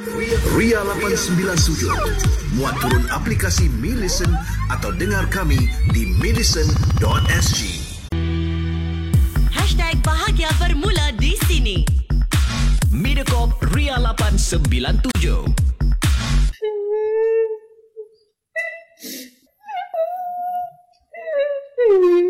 Ria, Ria, Ria 897 Muat turun aplikasi Mi Listen atau dengar kami di millicent.sg Hashtag bahagia bermula di sini. Mediacorp Ria 897. Misteri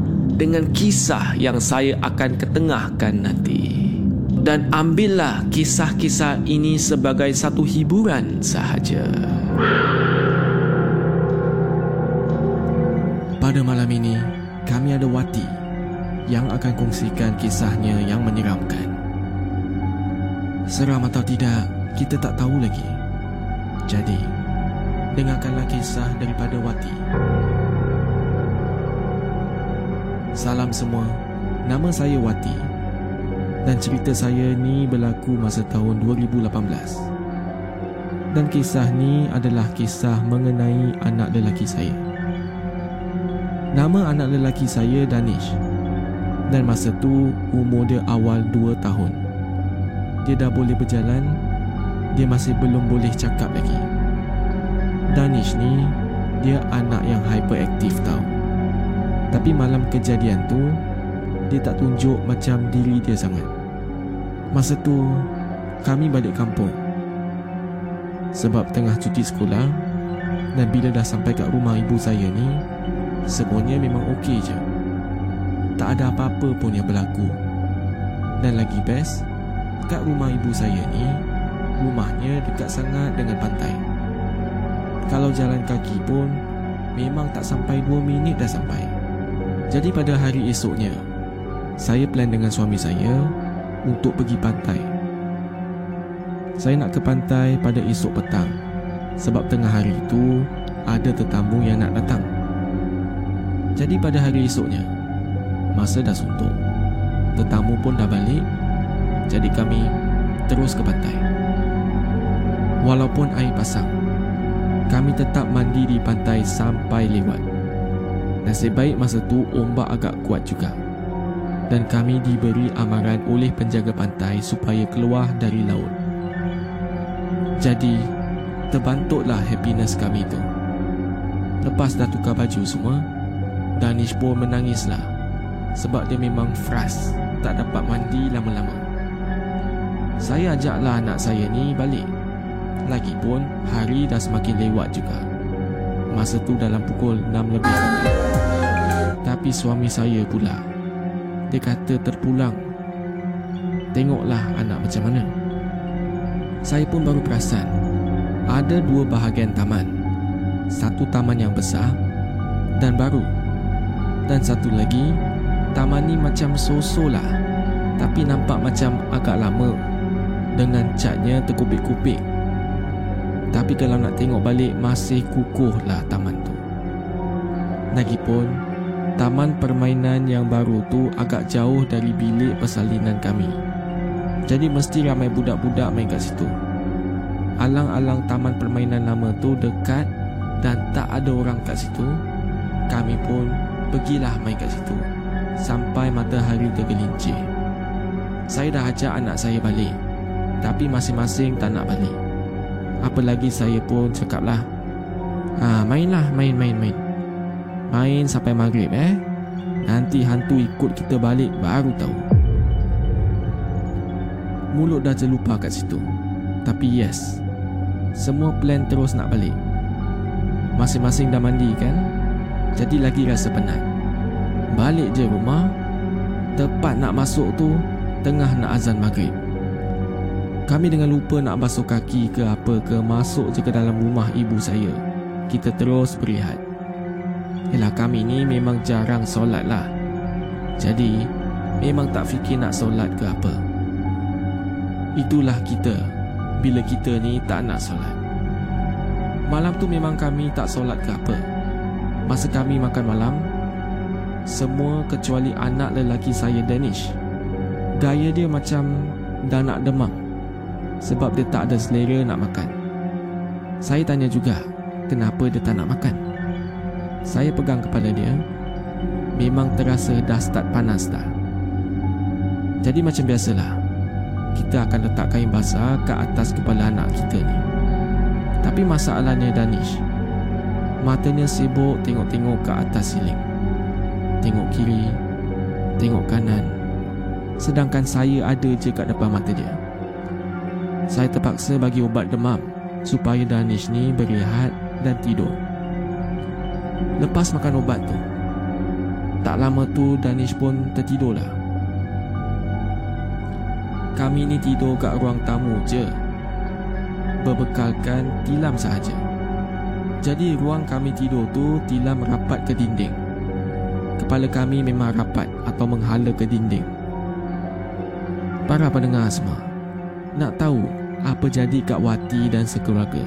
dengan kisah yang saya akan ketengahkan nanti. Dan ambillah kisah-kisah ini sebagai satu hiburan sahaja. Pada malam ini, kami ada Wati yang akan kongsikan kisahnya yang menyeramkan. Seram atau tidak, kita tak tahu lagi. Jadi, dengarkanlah kisah daripada Wati. Salam semua, nama saya Wati. Dan cerita saya ni berlaku masa tahun 2018. Dan kisah ni adalah kisah mengenai anak lelaki saya. Nama anak lelaki saya Danish. Dan masa tu umur dia awal 2 tahun. Dia dah boleh berjalan dia masih belum boleh cakap lagi. Danish ni, dia anak yang hyperaktif tau. Tapi malam kejadian tu, dia tak tunjuk macam diri dia sangat. Masa tu, kami balik kampung. Sebab tengah cuti sekolah dan bila dah sampai kat rumah ibu saya ni, semuanya memang okey je. Tak ada apa-apa pun yang berlaku. Dan lagi best, kat rumah ibu saya ni, rumahnya dekat sangat dengan pantai. Kalau jalan kaki pun memang tak sampai 2 minit dah sampai. Jadi pada hari esoknya, saya plan dengan suami saya untuk pergi pantai. Saya nak ke pantai pada esok petang sebab tengah hari itu ada tetamu yang nak datang. Jadi pada hari esoknya, masa dah suntuk. Tetamu pun dah balik. Jadi kami terus ke pantai. Walaupun air pasang, kami tetap mandi di pantai sampai lewat. Nasib baik masa tu ombak agak kuat juga. Dan kami diberi amaran oleh penjaga pantai supaya keluar dari laut. Jadi, terbantuklah happiness kami tu. Lepas dah tukar baju semua, Danish pun menangislah sebab dia memang fras tak dapat mandi lama-lama. Saya ajaklah anak saya ni balik Lagipun hari dah semakin lewat juga Masa tu dalam pukul 6 lebih Tapi suami saya pula Dia kata terpulang Tengoklah anak macam mana Saya pun baru perasan Ada dua bahagian taman Satu taman yang besar Dan baru Dan satu lagi, taman ni macam so-so lah. Tapi nampak macam agak lama. Dengan catnya terkupik-kupik. Tapi kalau nak tengok balik, masih kukuh lah taman tu. Lagipun, taman permainan yang baru tu agak jauh dari bilik persalinan kami. Jadi mesti ramai budak-budak main kat situ. Alang-alang taman permainan lama tu dekat dan tak ada orang kat situ, kami pun pergilah main kat situ sampai matahari tergelincir. Saya dah ajak anak saya balik, tapi masing-masing tak nak balik. Apa lagi saya pun cakaplah, ah mainlah, main, main, sampai maghrib eh. Nanti hantu ikut kita balik baru tahu. Mulut dah terlupa kat situ. Tapi yes, semua plan terus nak balik. Masing-masing dah mandi kan? Jadi lagi rasa penat. Balik je rumah, tepat nak masuk tu, tengah nak azan maghrib. Kami dengan lupa nak basuh kaki ke apa ke masuk je ke dalam rumah ibu saya. Kita terus berehat. Yelah kami ni memang jarang solat lah. Jadi, memang tak fikir nak solat ke apa. Itulah kita bila kita ni tak nak solat. Malam tu memang kami tak solat ke apa. Masa kami makan malam, semua kecuali anak lelaki saya Danish. Gaya dia macam dah nak demam sebab dia tak ada selera nak makan. Saya tanya juga kenapa dia tak nak makan. Saya pegang kepala dia, memang terasa dah start panas dah. Jadi macam biasalah, kita akan letak kain basah ke atas kepala anak kita ni. Tapi masalahnya Danish, matanya sibuk tengok-tengok ke atas siling. Tengok kiri, tengok kanan. Sedangkan saya ada je kat depan mata dia. Saya terpaksa bagi ubat demam supaya Danish ni berehat dan tidur. Lepas makan ubat tu, tak lama tu Danish pun tertidurlah kami ni tidur kat ruang tamu je. Berbekalkan tilam sahaja. Jadi ruang kami tidur tu tilam rapat ke dinding. Kepala kami memang rapat atau menghala ke dinding. Para pendengar semua Nak tahu apa jadi Kak Wati dan sekeluarga?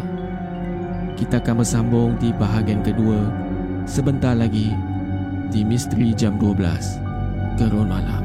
Kita akan bersambung di bahagian kedua Sebentar lagi di Misteri Jam 12 Gerun Malam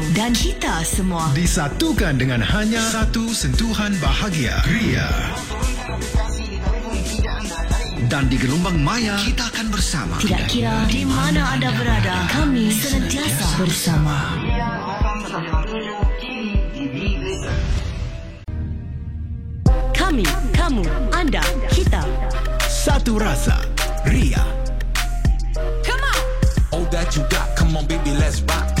dan kita semua. Disatukan dengan hanya Satu sentuhan bahagia Ria Dan di gelombang maya, kita akan bersama. Tidak kira di mana anda berada, kami senantiasa bersama. Kami, kamu, anda, kita. Satu rasa. Ria. All that you got, come on baby, let's rock.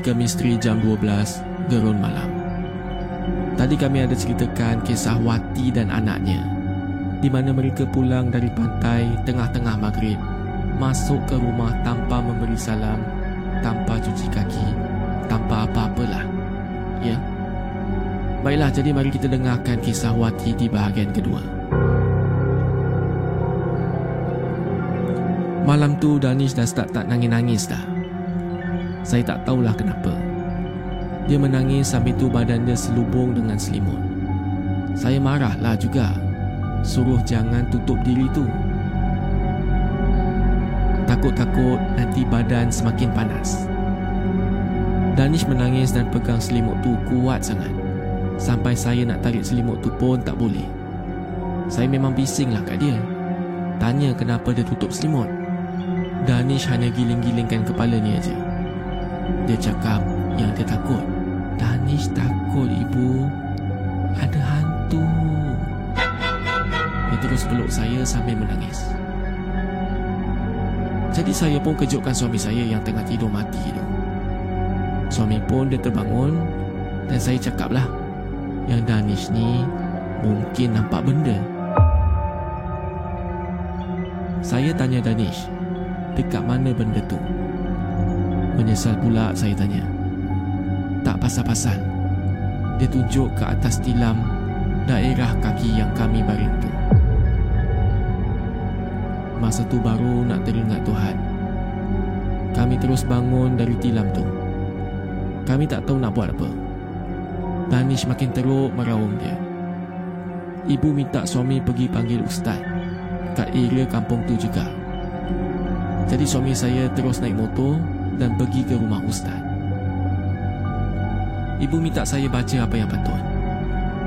Selamat kembali ke Misteri Jam 12 Gerun Malam. Tadi kami ada ceritakan kisah Wati dan anaknya di mana mereka pulang dari pantai tengah-tengah maghrib masuk ke rumah tanpa memberi salam, tanpa cuci kaki, tanpa apa-apalah. Ya. Baiklah, jadi mari kita dengarkan kisah Wati di bahagian kedua. Malam tu Danish dah start tak nangis-nangis dah. Saya tak tahulah kenapa. Dia menangis sambil tu badan dia selubung dengan selimut. Saya marahlah juga. Suruh jangan tutup diri tu. Takut-takut nanti badan semakin panas. Danish menangis dan pegang selimut tu kuat sangat. Sampai saya nak tarik selimut tu pun tak boleh. Saya memang bisinglah kat dia. Tanya kenapa dia tutup selimut. Danish hanya giling-gilingkan kepalanya aja. Dia cakap yang dia takut. Danish takut ibu. Ada hantu. Dia terus peluk saya sambil menangis. Jadi saya pun kejutkan suami saya yang tengah tidur mati tu. Suami pun dia terbangun dan saya cakaplah yang Danish ni mungkin nampak benda. Saya tanya Danish, dekat mana benda tu? Menyesal pula saya tanya. Tak pasal-pasal. Dia tunjuk ke atas tilam daerah kaki yang kami baring tu. Masa tu baru nak teringat Tuhan. Kami terus bangun dari tilam tu. Kami tak tahu nak buat apa. Danish makin teruk meraung dia. Ibu minta suami pergi panggil ustaz kat area kampung tu juga. Jadi suami saya terus naik motor dan pergi ke rumah ustaz. Ibu minta saya baca apa yang patut.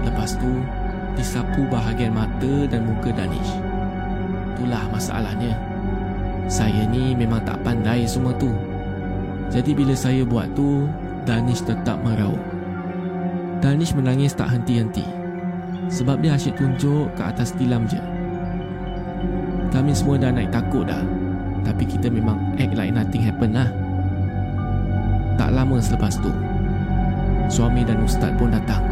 Lepas tu, disapu bahagian mata dan muka Danish. Itulah masalahnya. Saya ni memang tak pandai semua tu. Jadi bila saya buat tu, Danish tetap meraup. Danish menangis tak henti-henti. Sebab dia asyik tunjuk ke atas tilam je. Kami semua dah naik takut dah. Tapi kita memang act like nothing happen lah. Lama selepas tu Suami dan ustaz pun datang.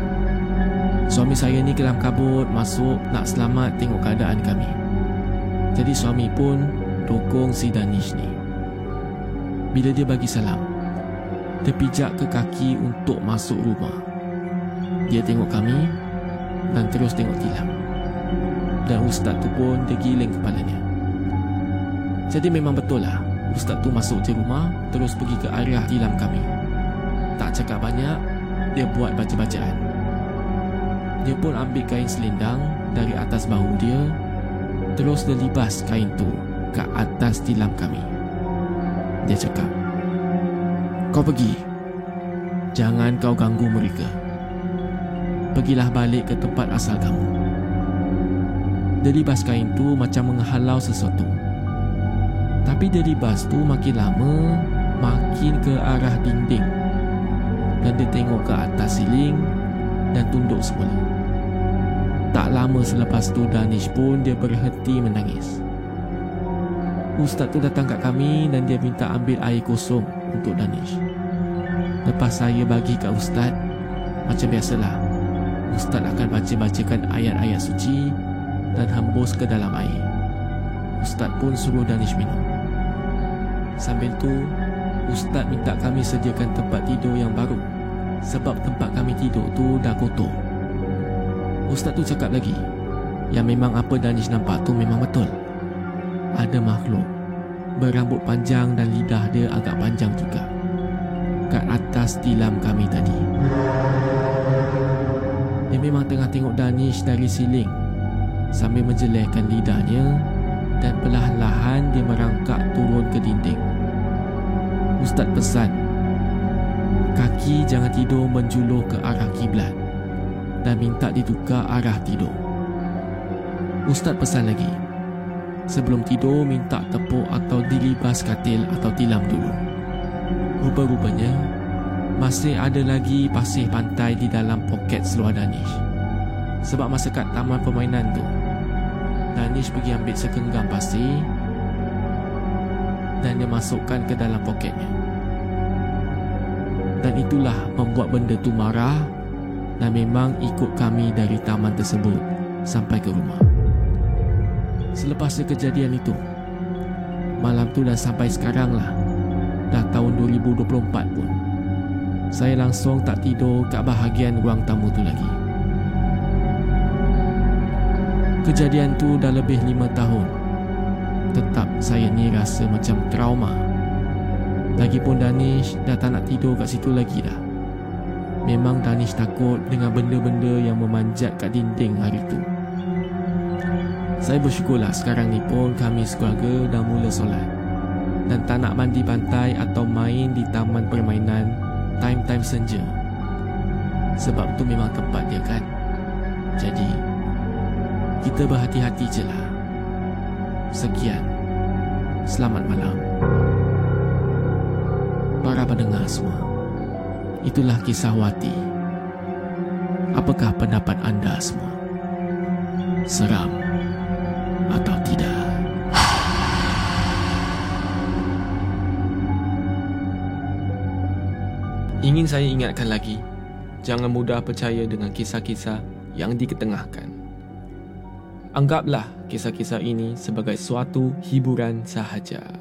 Suami saya ni kelam kabut Masuk nak selamat tengok keadaan kami. Jadi suami pun Dukung si Danish ni. Bila dia bagi salam Dia pijak ke kaki Untuk masuk rumah. Dia tengok kami Dan terus tengok tilam. Dan ustaz tu pun Dia giling kepalanya. Jadi memang betul lah Ustaz tu masuk je rumah Terus pergi ke arah tilam kami Tak cakap banyak Dia buat baca-bacaan. Dia pun ambil kain selendang Dari atas bahu dia Terus dia libas kain tu Ke atas tilam kami. Dia cakap Kau pergi. Jangan kau ganggu mereka. Pergilah balik ke tempat asal kamu. Dia libas kain tu macam menghalau sesuatu. Tapi dari bas tu makin lama Makin ke arah dinding Dan dia tengok ke atas siling Dan tunduk semula. Tak lama selepas tu Danish pun dia berhenti menangis. Ustaz tu datang kat kami Dan dia minta ambil air kosong Untuk Danish. Lepas saya bagi kat Ustaz Macam biasalah Ustaz akan baca-bacakan ayat-ayat suci Dan hembus ke dalam air. Ustaz pun suruh Danish minum. Sambil tu, Ustaz minta kami sediakan tempat tidur yang baru sebab tempat kami tidur tu dah kotor. Ustaz tu cakap lagi, yang memang apa Danish nampak tu memang betul. Ada makhluk berambut panjang dan lidah dia agak panjang juga kat atas tilam kami tadi. Dia memang tengah tengok Danish dari siling sambil menjelehkan lidahnya dan perlahan-lahan dia merangkak turun ke dinding. Ustaz pesan, kaki jangan tidur menjulur ke arah kiblat dan minta ditukar arah tidur. Ustaz pesan lagi, sebelum tidur minta tepuk atau dilibas katil atau tilam dulu. Rupa-rupanya, masih ada lagi pasir pantai di dalam poket seluar Danish. Sebab masa kat taman permainan tu, Danish pergi ambil segenggam pasir dan dia masukkan ke dalam poketnya. Dan itulah membuat benda tu marah dan memang ikut kami dari taman tersebut sampai ke rumah. Selepas kejadian itu, malam tu dah sampai sekarang lah. Dah tahun 2024 pun. Saya langsung tak tidur kat bahagian ruang tamu tu lagi. Kejadian tu dah lebih lima tahun. Tetap saya ni rasa macam trauma. Lagipun Danish dah tak nak tidur kat situ lagi dah. Memang Danish takut dengan benda-benda yang memanjat kat dinding hari tu. Saya bersyukurlah sekarang ni pun kami sekeluarga dah mula solat. Dan tak nak mandi pantai atau main di taman permainan time-time senja. Sebab tu memang tempat dia kan. Jadi, kita berhati-hati je lah. Sekian. Selamat malam. Para pendengar semua. Itulah kisah Wati. Apakah pendapat anda semua? Seram atau tidak? Ingin saya ingatkan lagi, jangan mudah percaya dengan kisah-kisah yang diketengahkan. Anggaplah kisah-kisah ini sebagai suatu hiburan sahaja.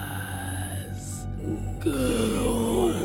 Gerun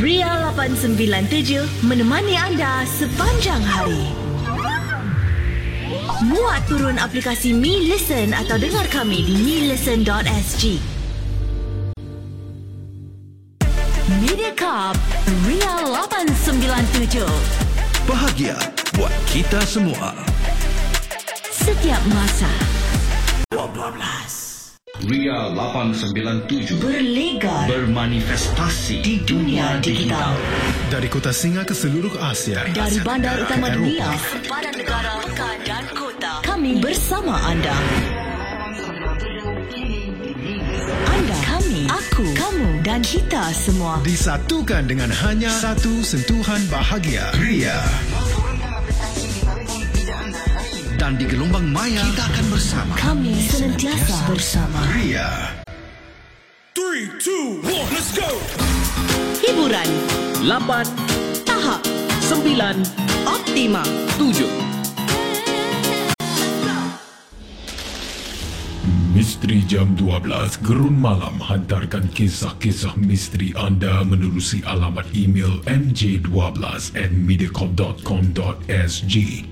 Ria 897 menemani anda sepanjang hari. Muat turun aplikasi Mi Listen atau dengar kami di milisten.sg. MediaCorp Ria 897. Bahagia buat kita semua. Setiap masa. 12. Ria 897 berlegar bermanifestasi di dunia digital. Dari kota Singa ke seluruh Asia. Dari bandar utama ke dunia, sempadan negara, pekan dan kota. Kami bersama anda. Anda, kami, aku, kamu dan kita semua. Disatukan dengan hanya satu sentuhan bahagia. Ria. Dan di gelombang maya kita akan bersama. Kami senantiasa bersama. Ria. Hiburan, 8, tahap, 9, optima. 7. Misteri Jam 12 Gerun Malam hantarkan kisah-kisah misteri anda menerusi alamat email mj12 at mediacorp.com.sg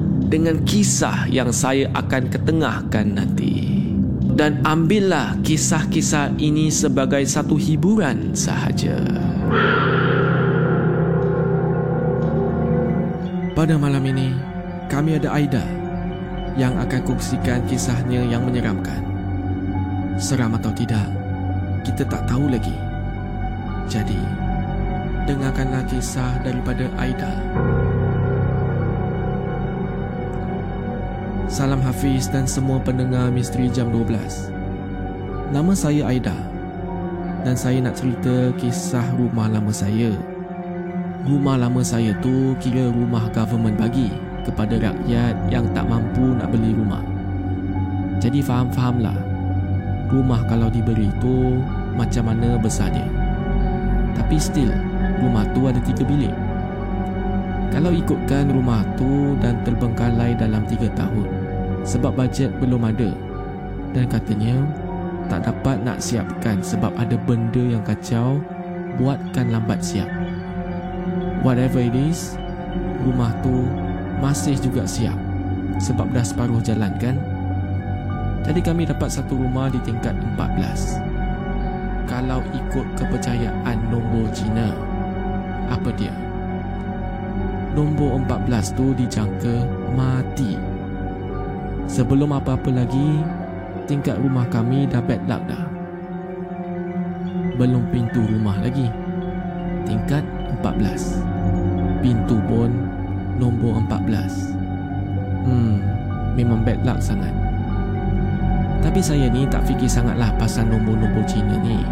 dengan kisah yang saya akan ketengahkan nanti. Dan ambillah kisah-kisah ini sebagai satu hiburan sahaja. Pada malam ini, kami ada Aida yang akan kongsikan kisahnya yang menyeramkan. Seram atau tidak, kita tak tahu lagi. Jadi, dengarkanlah kisah daripada Aida. Salam Hafiz dan semua pendengar Misteri Jam 12. Nama saya Aida dan saya nak cerita kisah rumah lama saya. Rumah lama saya tu kira rumah government bagi kepada rakyat yang tak mampu nak beli rumah. Jadi faham-fahamlah. Rumah kalau diberi tu macam mana besar dia. Tapi still, rumah tu ada tiga bilik. Kalau ikutkan rumah tu dan terbengkalai dalam tiga tahun sebab bajet belum ada dan katanya tak dapat nak siapkan sebab ada benda yang kacau buatkan lambat siap. Whatever it is, rumah tu masih juga siap sebab dah separuh jalan kan? Jadi kami dapat satu rumah di tingkat 14. Kalau ikut kepercayaan nombor Cina, apa dia? Nombor 14 tu dijangka mati. Sebelum apa-apa lagi, tingkat rumah kami dah bad luck dah. Belum pintu rumah lagi. Tingkat 14 Pintu pun Nombor 14 Hmm Memang bad luck sangat. Tapi saya ni tak fikir sangatlah Pasal nombor-nombor Cina ni.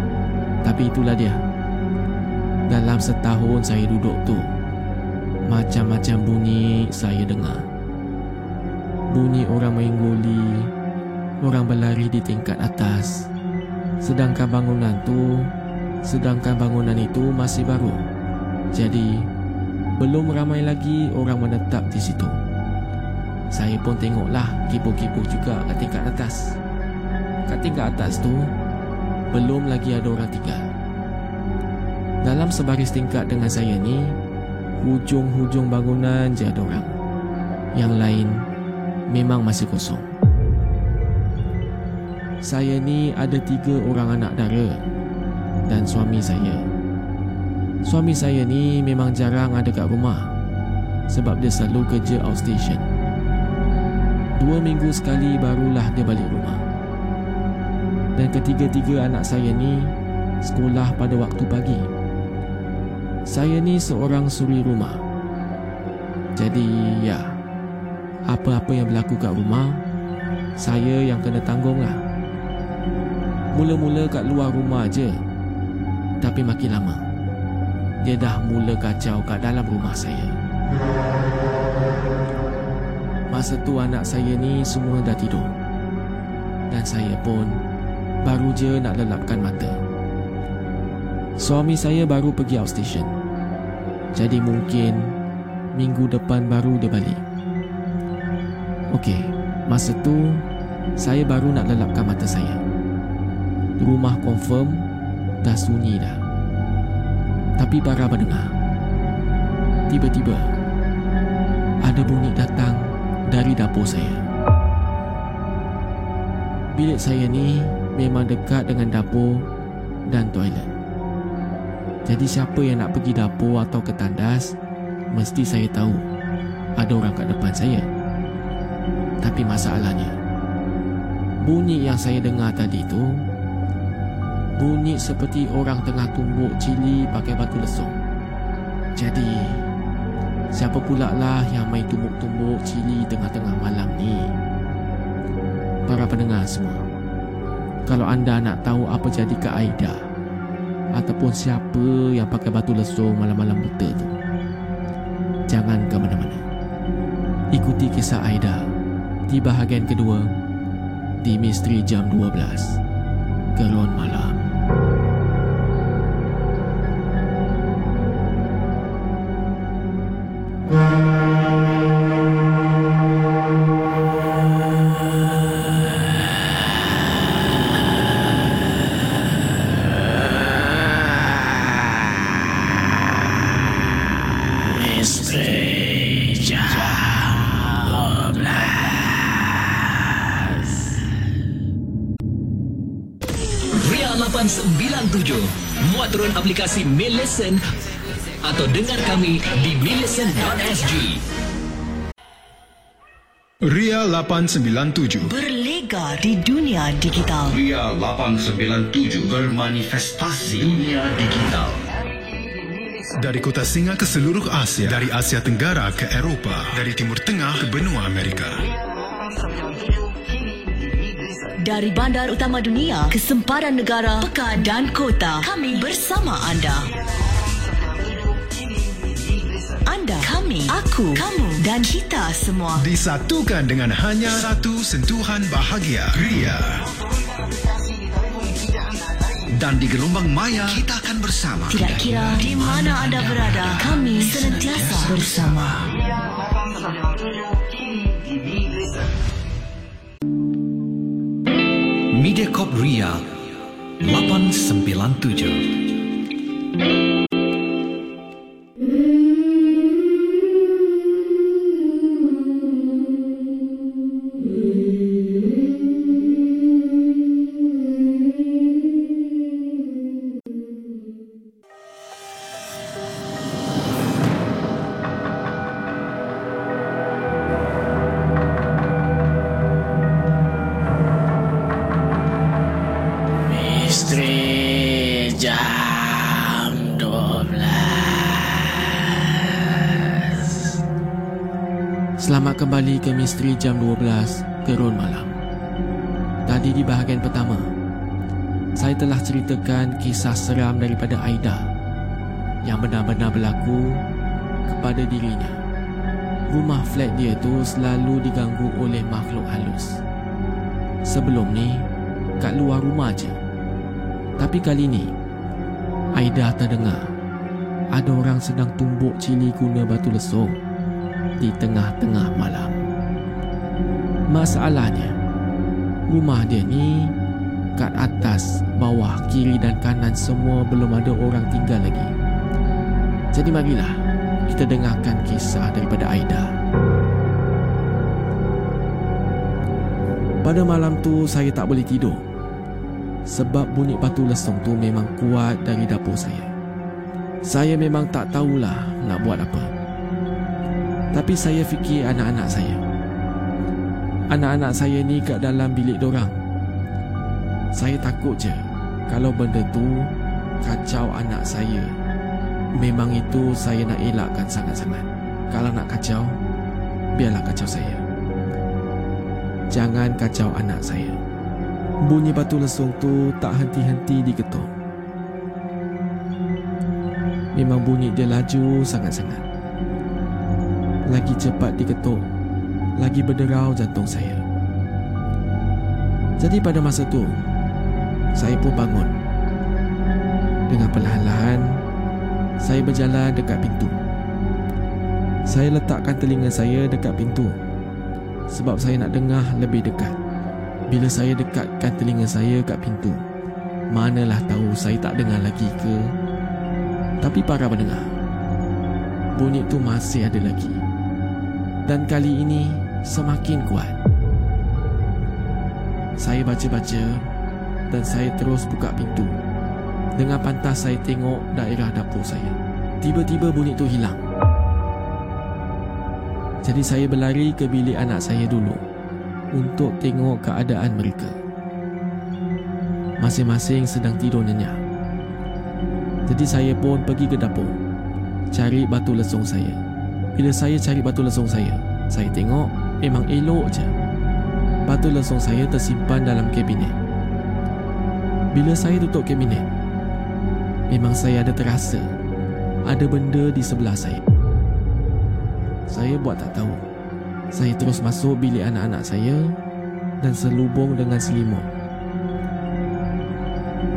Tapi itulah dia. Dalam setahun saya duduk tu Macam-macam bunyi saya dengar Bunyi orang main goli Orang berlari di tingkat atas Sedangkan bangunan tu Sedangkan bangunan itu masih baru. Jadi, belum ramai lagi orang menetap di situ. Saya pun tengoklah kipu-kipu juga kat tingkat atas. Kat tingkat atas tu, belum lagi ada orang tinggal. Dalam sebaris tingkat dengan saya ni, hujung-hujung bangunan je ada orang. Yang lain memang masih kosong. Saya ni ada tiga orang anak dara dan suami saya. Suami saya ni memang jarang ada kat rumah sebab dia selalu kerja outstation. Dua minggu sekali barulah dia balik rumah. Dan ketiga-tiga anak saya ni sekolah pada waktu pagi. Saya ni seorang suri rumah. Jadi ya, apa-apa yang berlaku kat rumah, saya yang kena tanggung lah. Mula-mula kat luar rumah je, tapi makin lama Dia dah mula kacau kat dalam rumah saya. Masa tu anak saya ni semua dah tidur. Dan saya pun baru je nak lelapkan mata. Suami saya baru pergi outstation. Jadi mungkin minggu depan baru dia balik Okey, masa tu saya baru nak lelapkan mata saya Rumah confirm dah sunyi dah. Tapi para mendengar. Tiba-tiba ada bunyi datang dari dapur saya. Bilik saya ni memang dekat dengan dapur dan toilet. Jadi siapa yang nak pergi dapur atau ke tandas, mesti saya tahu ada orang kat depan saya. Tapi masalahnya, bunyi yang saya dengar tadi tu Bunyi seperti orang tengah tumbuk cili pakai batu lesung. Jadi, siapa pula lah yang main tumbuk-tumbuk cili tengah-tengah malam ni? Para pendengar semua, kalau anda nak tahu apa jadi ke Aida ataupun siapa yang pakai batu lesung malam-malam buta tu, jangan ke mana-mana. Ikuti kisah Aida di bahagian kedua di Misteri Jam 12 Gerun Malam. Ria aplikasi Millicent Atau dengar kami di millicent.sg Ria 897 Berlega di dunia digital. Ria 897 bermanifestasi dunia digital. Dari kota Singa ke seluruh Asia Dari Asia Tenggara ke Eropah Dari Timur Tengah ke benua Amerika Dari bandar utama dunia ke sempadan negara, pekan dan kota, kami bersama anda. Anda, kami, aku, kamu dan kita semua. Disatukan dengan hanya satu sentuhan bahagia Ria Dan di gelombang maya, kita akan bersama. Tidak kira di mana anda berada, kami senantiasa bersama. Mediacorp Ria 897 Selamat kembali ke Misteri Jam 12 Gerun Malam. Tadi di bahagian pertama Saya telah ceritakan kisah seram daripada Aida Yang benar-benar berlaku kepada dirinya. Rumah flat dia tu selalu diganggu oleh makhluk halus. Sebelum ni, kat luar rumah je tapi kali ni, Aida terdengar ada orang sedang tumbuk cili guna batu lesung di tengah-tengah malam. Masalahnya, rumah dia ni kat atas, bawah, kiri dan kanan semua belum ada orang tinggal lagi. Jadi marilah kita dengarkan kisah daripada Aida. Pada malam tu saya tak boleh tidur sebab bunyi batu lesung tu memang kuat dari dapur saya. Saya memang tak tahulah nak buat apa. Tapi saya fikir anak-anak saya. Anak-anak saya ni kat dalam bilik dorang. Saya takut je kalau benda tu kacau anak saya. Memang itu saya nak elakkan sangat-sangat. Kalau nak kacau, biarlah kacau saya. Jangan kacau anak saya. Bunyi batu lesung tu tak henti-henti diketuk. Memang bunyi dia laju sangat-sangat. Lagi cepat diketuk, lagi berderau jantung saya. Jadi pada masa tu, saya pun bangun. Dengan perlahan-lahan, saya berjalan dekat pintu. Saya letakkan telinga saya dekat pintu sebab saya nak dengar lebih dekat. Bila saya dekatkan telinga saya kat pintu Manalah tahu saya tak dengar lagi ke Tapi para pendengar Bunyi tu masih ada lagi Dan kali ini semakin kuat Saya baca-baca Dan saya terus buka pintu Dengan pantas saya tengok daerah dapur saya Tiba-tiba bunyi tu hilang Jadi saya berlari ke bilik anak saya dulu untuk tengok keadaan mereka. Masing-masing sedang tidur nyenyak. Jadi saya pun pergi ke dapur cari batu lesung saya. Bila saya cari batu lesung saya, saya tengok memang elok je. Batu lesung saya tersimpan dalam kabinet. Bila saya tutup kabinet, memang saya ada terasa ada benda di sebelah saya. Saya buat tak tahu. Saya terus masuk bilik anak-anak saya dan selubung dengan selimut.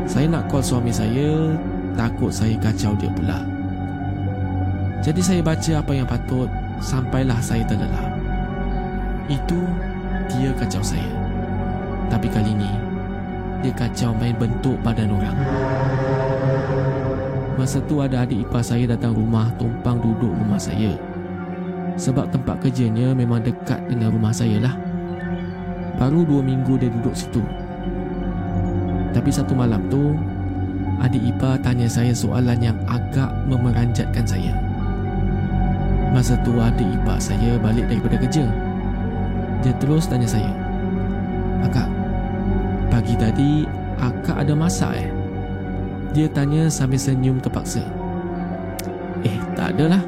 Saya nak call suami saya, takut saya kacau dia pula. Jadi saya baca apa yang patut sampailah saya terlelap. Itu dia kacau saya. Tapi kali ini dia kacau main bentuk badan orang. Masa tu ada adik ipar saya datang rumah tumpang duduk rumah saya. Sebab tempat kerjanya memang dekat dengan rumah saya lah. Baru dua minggu dia duduk situ. Tapi satu malam tu, adik ipar tanya saya soalan yang agak memeranjatkan saya. Masa tu adik ipar saya balik daripada kerja. Dia terus tanya saya, Akak, pagi tadi akak ada masak eh? Dia tanya sambil senyum terpaksa. Eh, tak adalah.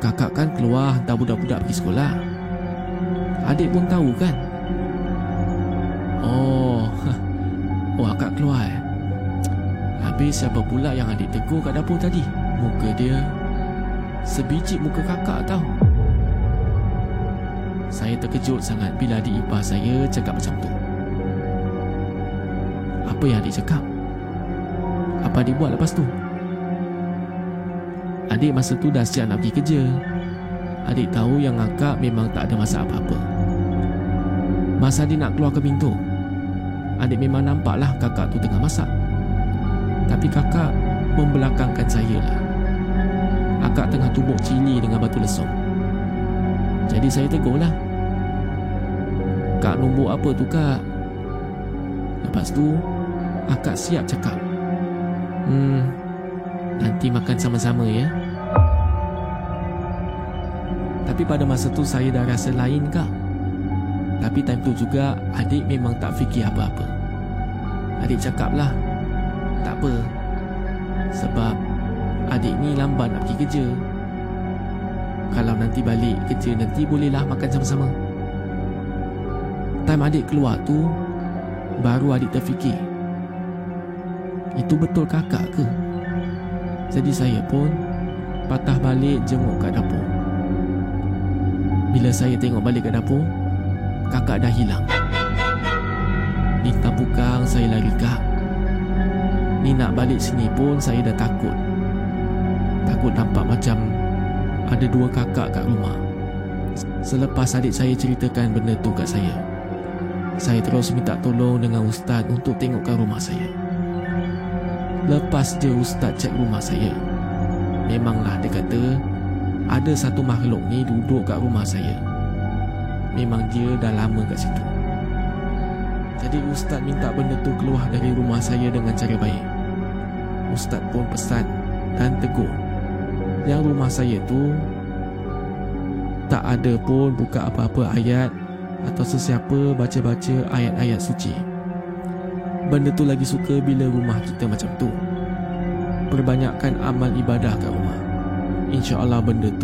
Kakak kan keluar hantar budak-budak pergi sekolah. Adik pun tahu kan? Oh, oh akak keluar eh? Habis siapa pula yang adik tegur kat dapur tadi? Muka dia sebiji muka kakak tau. Saya terkejut sangat bila adik ipar saya cakap macam tu. Apa yang adik cakap? Apa adik buat lepas tu? Adik masa tu dah siap nak pergi kerja. Adik tahu yang akak memang tak ada masa apa-apa. Masa adik nak keluar ke pintu, adik memang nampaklah kakak tu tengah masak. Tapi kakak membelakangkan saya lah. Akak tengah tumbuk cili dengan batu lesung. Jadi saya tegur lah. Kak numbuk apa tu kak? Lepas tu, akak siap cakap. Hmm, nanti makan sama-sama ya. Tapi pada masa tu saya dah rasa lain kak. Tapi time tu juga adik memang tak fikir apa-apa. Adik cakap lah, tak apa. Sebab adik ni lambat nak pergi kerja. Kalau nanti balik kerja nanti bolehlah makan sama-sama. Time adik keluar tu, baru adik terfikir. Itu betul kakak ke? Jadi saya pun patah balik jenguk kat dapur. Bila saya tengok balik kat dapur, kakak dah hilang. Minta bukang saya lari kak. Ni nak balik sini pun saya dah takut. Takut nampak macam ada dua kakak kat rumah. Selepas adik saya ceritakan benda tu kat saya, saya terus minta tolong dengan ustaz untuk tengokkan rumah saya. Lepas je ustaz cek rumah saya, memanglah dia kata ada satu makhluk ni duduk kat rumah saya. Memang dia dah lama kat situ. Jadi ustaz minta benda tu keluar dari rumah saya dengan cara baik. Ustaz pun pesan dan tegur yang rumah saya tu tak ada pun buka apa-apa ayat atau sesiapa baca-baca ayat-ayat suci. Benda tu lagi suka bila rumah kita macam tu. Perbanyakkan amal ibadah kat rumah. InsyaAllah benda tu